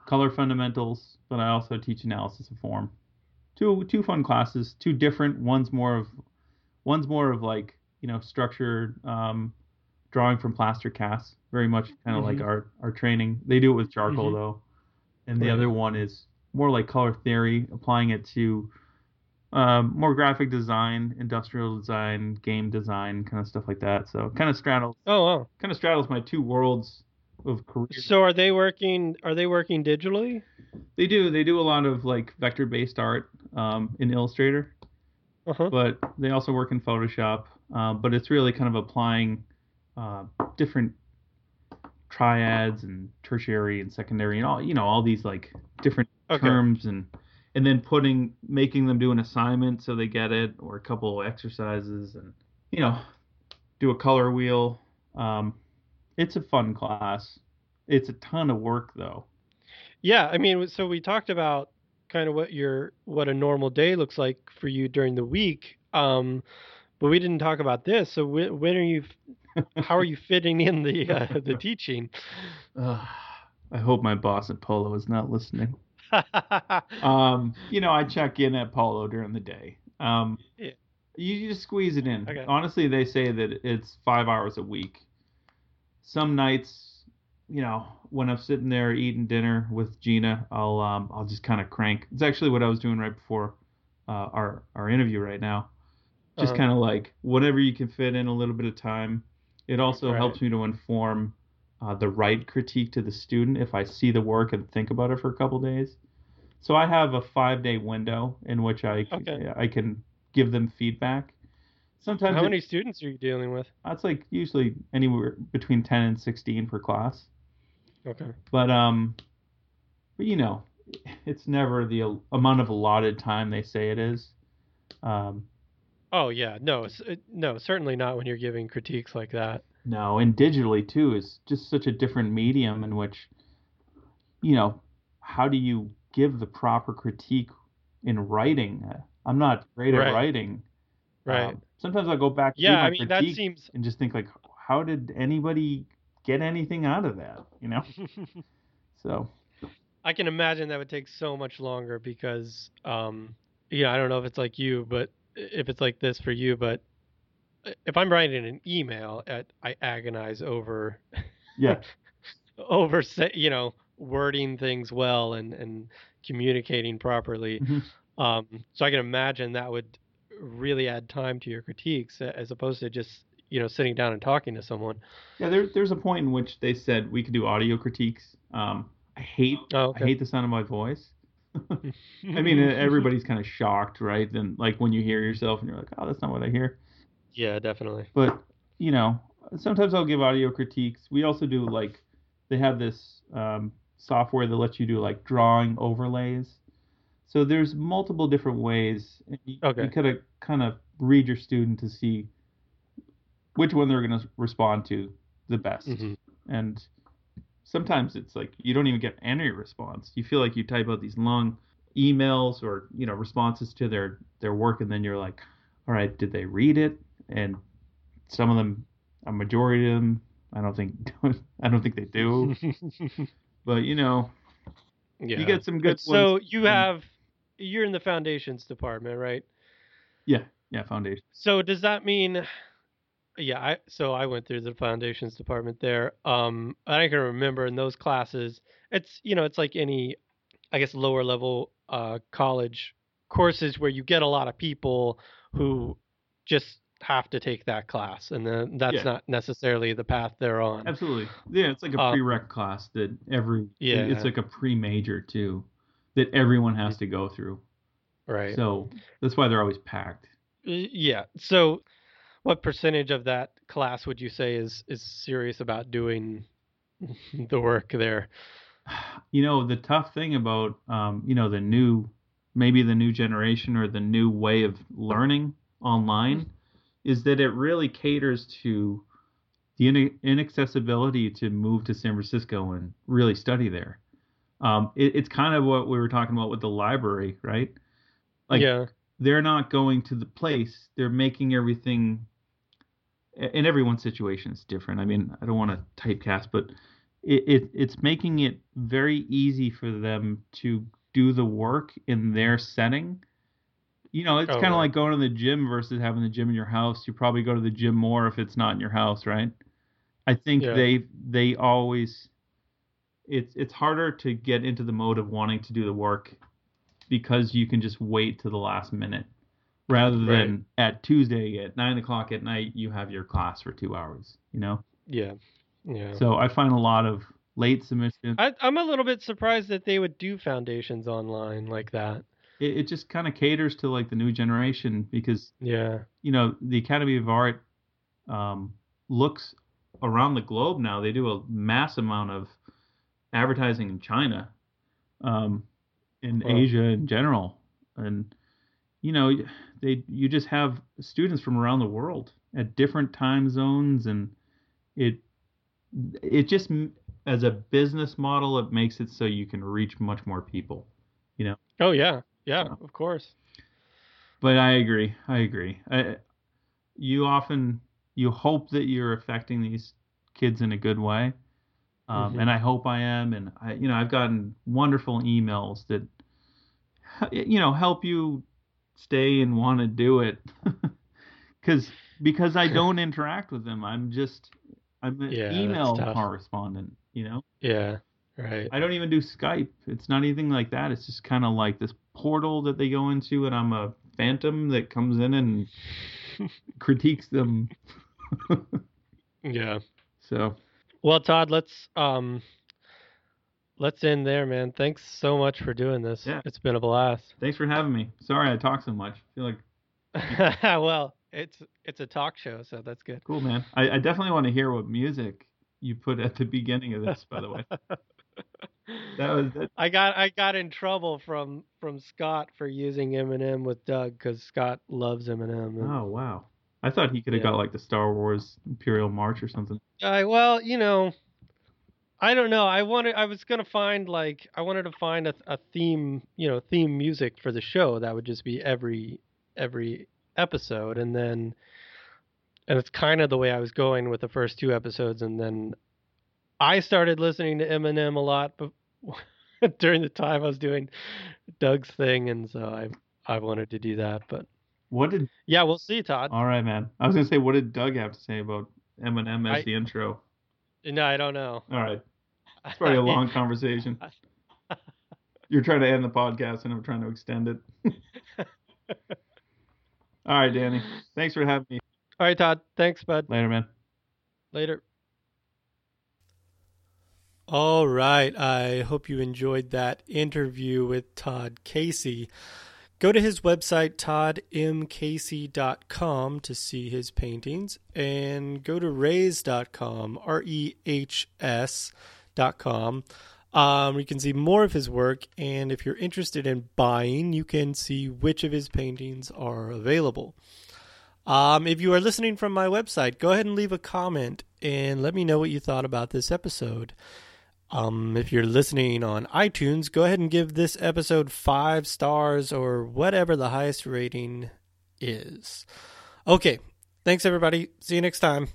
color fundamentals, but I also teach analysis of form. Two two fun classes, two different. One's more of one's more of like you know structured um, drawing from plaster casts, very much kind of like Mhm. our our training. They do it with charcoal Mhm. though, and the other one is more like color theory, applying it to um, more graphic design, industrial design, game design, kind of stuff like that. So kind of straddles Oh wow. kind of straddles my two worlds of career. So are they working? Are they working digitally? they do they do a lot of like vector based art um, in Illustrator, Uh huh. but they also work in Photoshop. Uh, but it's really kind of applying uh, different triads and tertiary and secondary and all you know all these like different Okay. terms and and then putting making them do an assignment so they get it or a couple exercises and you know do a color wheel um, it's a fun class it's a ton of work though Yeah, I mean, so we talked about kind of what your what a normal day looks like for you during the week, um, but we didn't talk about this. So when, when are you? How are you fitting in the uh, the teaching? Ugh, I hope my boss at Polo is not listening. Um, you know, I check in at Polo during the day. Um, Yeah. you just squeeze it in. Okay. Honestly, they say that it's five hours a week. Some nights, you know, when I'm sitting there eating dinner with Gina, I'll um, I'll just kind of crank. It's actually what I was doing right before uh, our our interview right now. Just Uh-huh. kind of like whatever you can fit in a little bit of time. It also Right. helps me to inform uh, the right critique to the student if I see the work and think about it for a couple days. So I have a five day window in which I Okay. I can give them feedback. Sometimes How it- many students are you dealing with? that's like usually anywhere between ten and sixteen per class. Okay. But um, but you know, it's never the amount of allotted time they say it is. Um, oh yeah, no, no, certainly not when you're giving critiques like that. No, and digitally too is just such a different medium in which, you know, how do you give the proper critique in writing? I'm not great right. at writing. Right. Um, sometimes I'll go back. Yeah, I mean that seems and just think like, how did anybody get anything out of that? You know. so. I can imagine that would take so much longer because, um, yeah, I don't know if it's like you, but if it's like this for you, but if I'm writing an email, at, I agonize over, yeah, over you know wording things well and and communicating properly. Mm-hmm. Um, so I can imagine that would really add time to your critiques as opposed to just you know sitting down and talking to someone. Yeah, there, there's a point in which they said we could do audio critiques. Um, I hate oh, okay. I hate the sound of my voice. I mean, everybody's kind of shocked, right? Then, like when you hear yourself and you're like, "Oh, that's not what I hear." Yeah, definitely. But you know, sometimes I'll give audio critiques. We also do like they have this um, software that lets you do like drawing overlays. So there's multiple different ways. You, okay. You could kind of read your student to see which one they're going to respond to the best. Mm-hmm. And sometimes it's like you don't even get any response. You feel like you type out these long emails or you know responses to their their work, and then you're like, all right, did they read it? And some of them, a majority of them, I don't think I don't think they do. but you know, yeah. you get some good. So you have you're in the foundations department, right? Yeah, yeah, foundation. So does that mean yeah, I so I went through the foundations department there. Um, I can remember in those classes, it's you know it's like any, I guess lower level uh, college courses where you get a lot of people who just have to take that class, and then that's yeah. not necessarily the path they're on. Absolutely, yeah, it's like a um, prereq class that every yeah, it's like a pre major too, that everyone has to go through. Right. So that's why they're always packed. Yeah. So what percentage of that class would you say is is serious about doing the work there? You know, the tough thing about um, you know the new maybe the new generation or the new way of learning online mm-hmm. is that it really caters to the inaccessibility to move to San Francisco and really study there. Um, it, it's kind of what we were talking about with the library, right? Like, yeah. they're not going to the place; they're making everything and everyone's situation is different. I mean, I don't want to typecast, but it, it it's making it very easy for them to do the work in their setting. You know, it's oh, kind of right. like going to the gym versus having the gym in your house. You probably go to the gym more if it's not in your house, right? I think yeah. they they always it's it's harder to get into the mode of wanting to do the work because you can just wait to the last minute rather than right. at Tuesday at nine o'clock at night you have your class for two hours. You know. Yeah. Yeah. So I find a lot of late submissions. I, am a little bit surprised that they would do foundations online like that. It, it just kind of caters to like the new generation because yeah, you know the Academy of Art um, looks around the globe now. They do a mass amount of advertising in China, um, in well, Asia in general, and you know they you just have students from around the world at different time zones and it it just as a business model it makes it so you can reach much more people you know? Oh yeah. Yeah so, of course. But i agree. I agree. I, you often you hope that you're affecting these kids in a good way um, mm-hmm. and i hope i am and i you know i've gotten wonderful emails that you know help you stay and want to do it because because I don't interact with them. I'm just I'm an yeah, email correspondent. You know. Yeah. Right. I don't even do Skype. It's not anything like that. It's just kind of like this portal that they go into, and I'm a phantom that comes in and critiques them. yeah. So. Well, Todd, let's um let's end there, man. Thanks so much for doing this. Yeah. It's been a blast. Thanks for having me. Sorry I talk so much. I feel like well, it's it's a talk show, so that's good. Cool, man. I, I definitely want to hear what music you put at the beginning of this, by the way. that was that. I got I got in trouble from from Scott for using Eminem with Doug because Scott loves Eminem. And, oh wow! I thought he could have yeah. got like the Star Wars Imperial March or something. Uh, well, you know, I don't know. I wanted. I was gonna find like I wanted to find a, a theme, you know, theme music for the show that would just be every every episode, and then and it's kind of the way I was going with the first two episodes, and then I started listening to Eminem a lot, but during the time I was doing Doug's thing, and so I I wanted to do that. But what did? Yeah, we'll see, Todd. All right, man. I was gonna say, what did Doug have to say about Eminem as I, the intro? No, I don't know. All right, it's probably a long conversation. You're trying to end the podcast, and I'm trying to extend it. All right, Danny. Thanks for having me. All right, Todd. Thanks, bud. Later, man. Later. All right. I hope you enjoyed that interview with Todd Casey. Go to his website, toddmcasey.com, to see his paintings, and go to rehs.com, R E H S.com. Um, you can see more of his work, and if you're interested in buying, you can see which of his paintings are available. Um, if you are listening from my website, go ahead and leave a comment and let me know what you thought about this episode. Um, if you're listening on iTunes, go ahead and give this episode five stars or whatever the highest rating is. Okay, thanks everybody. See you next time.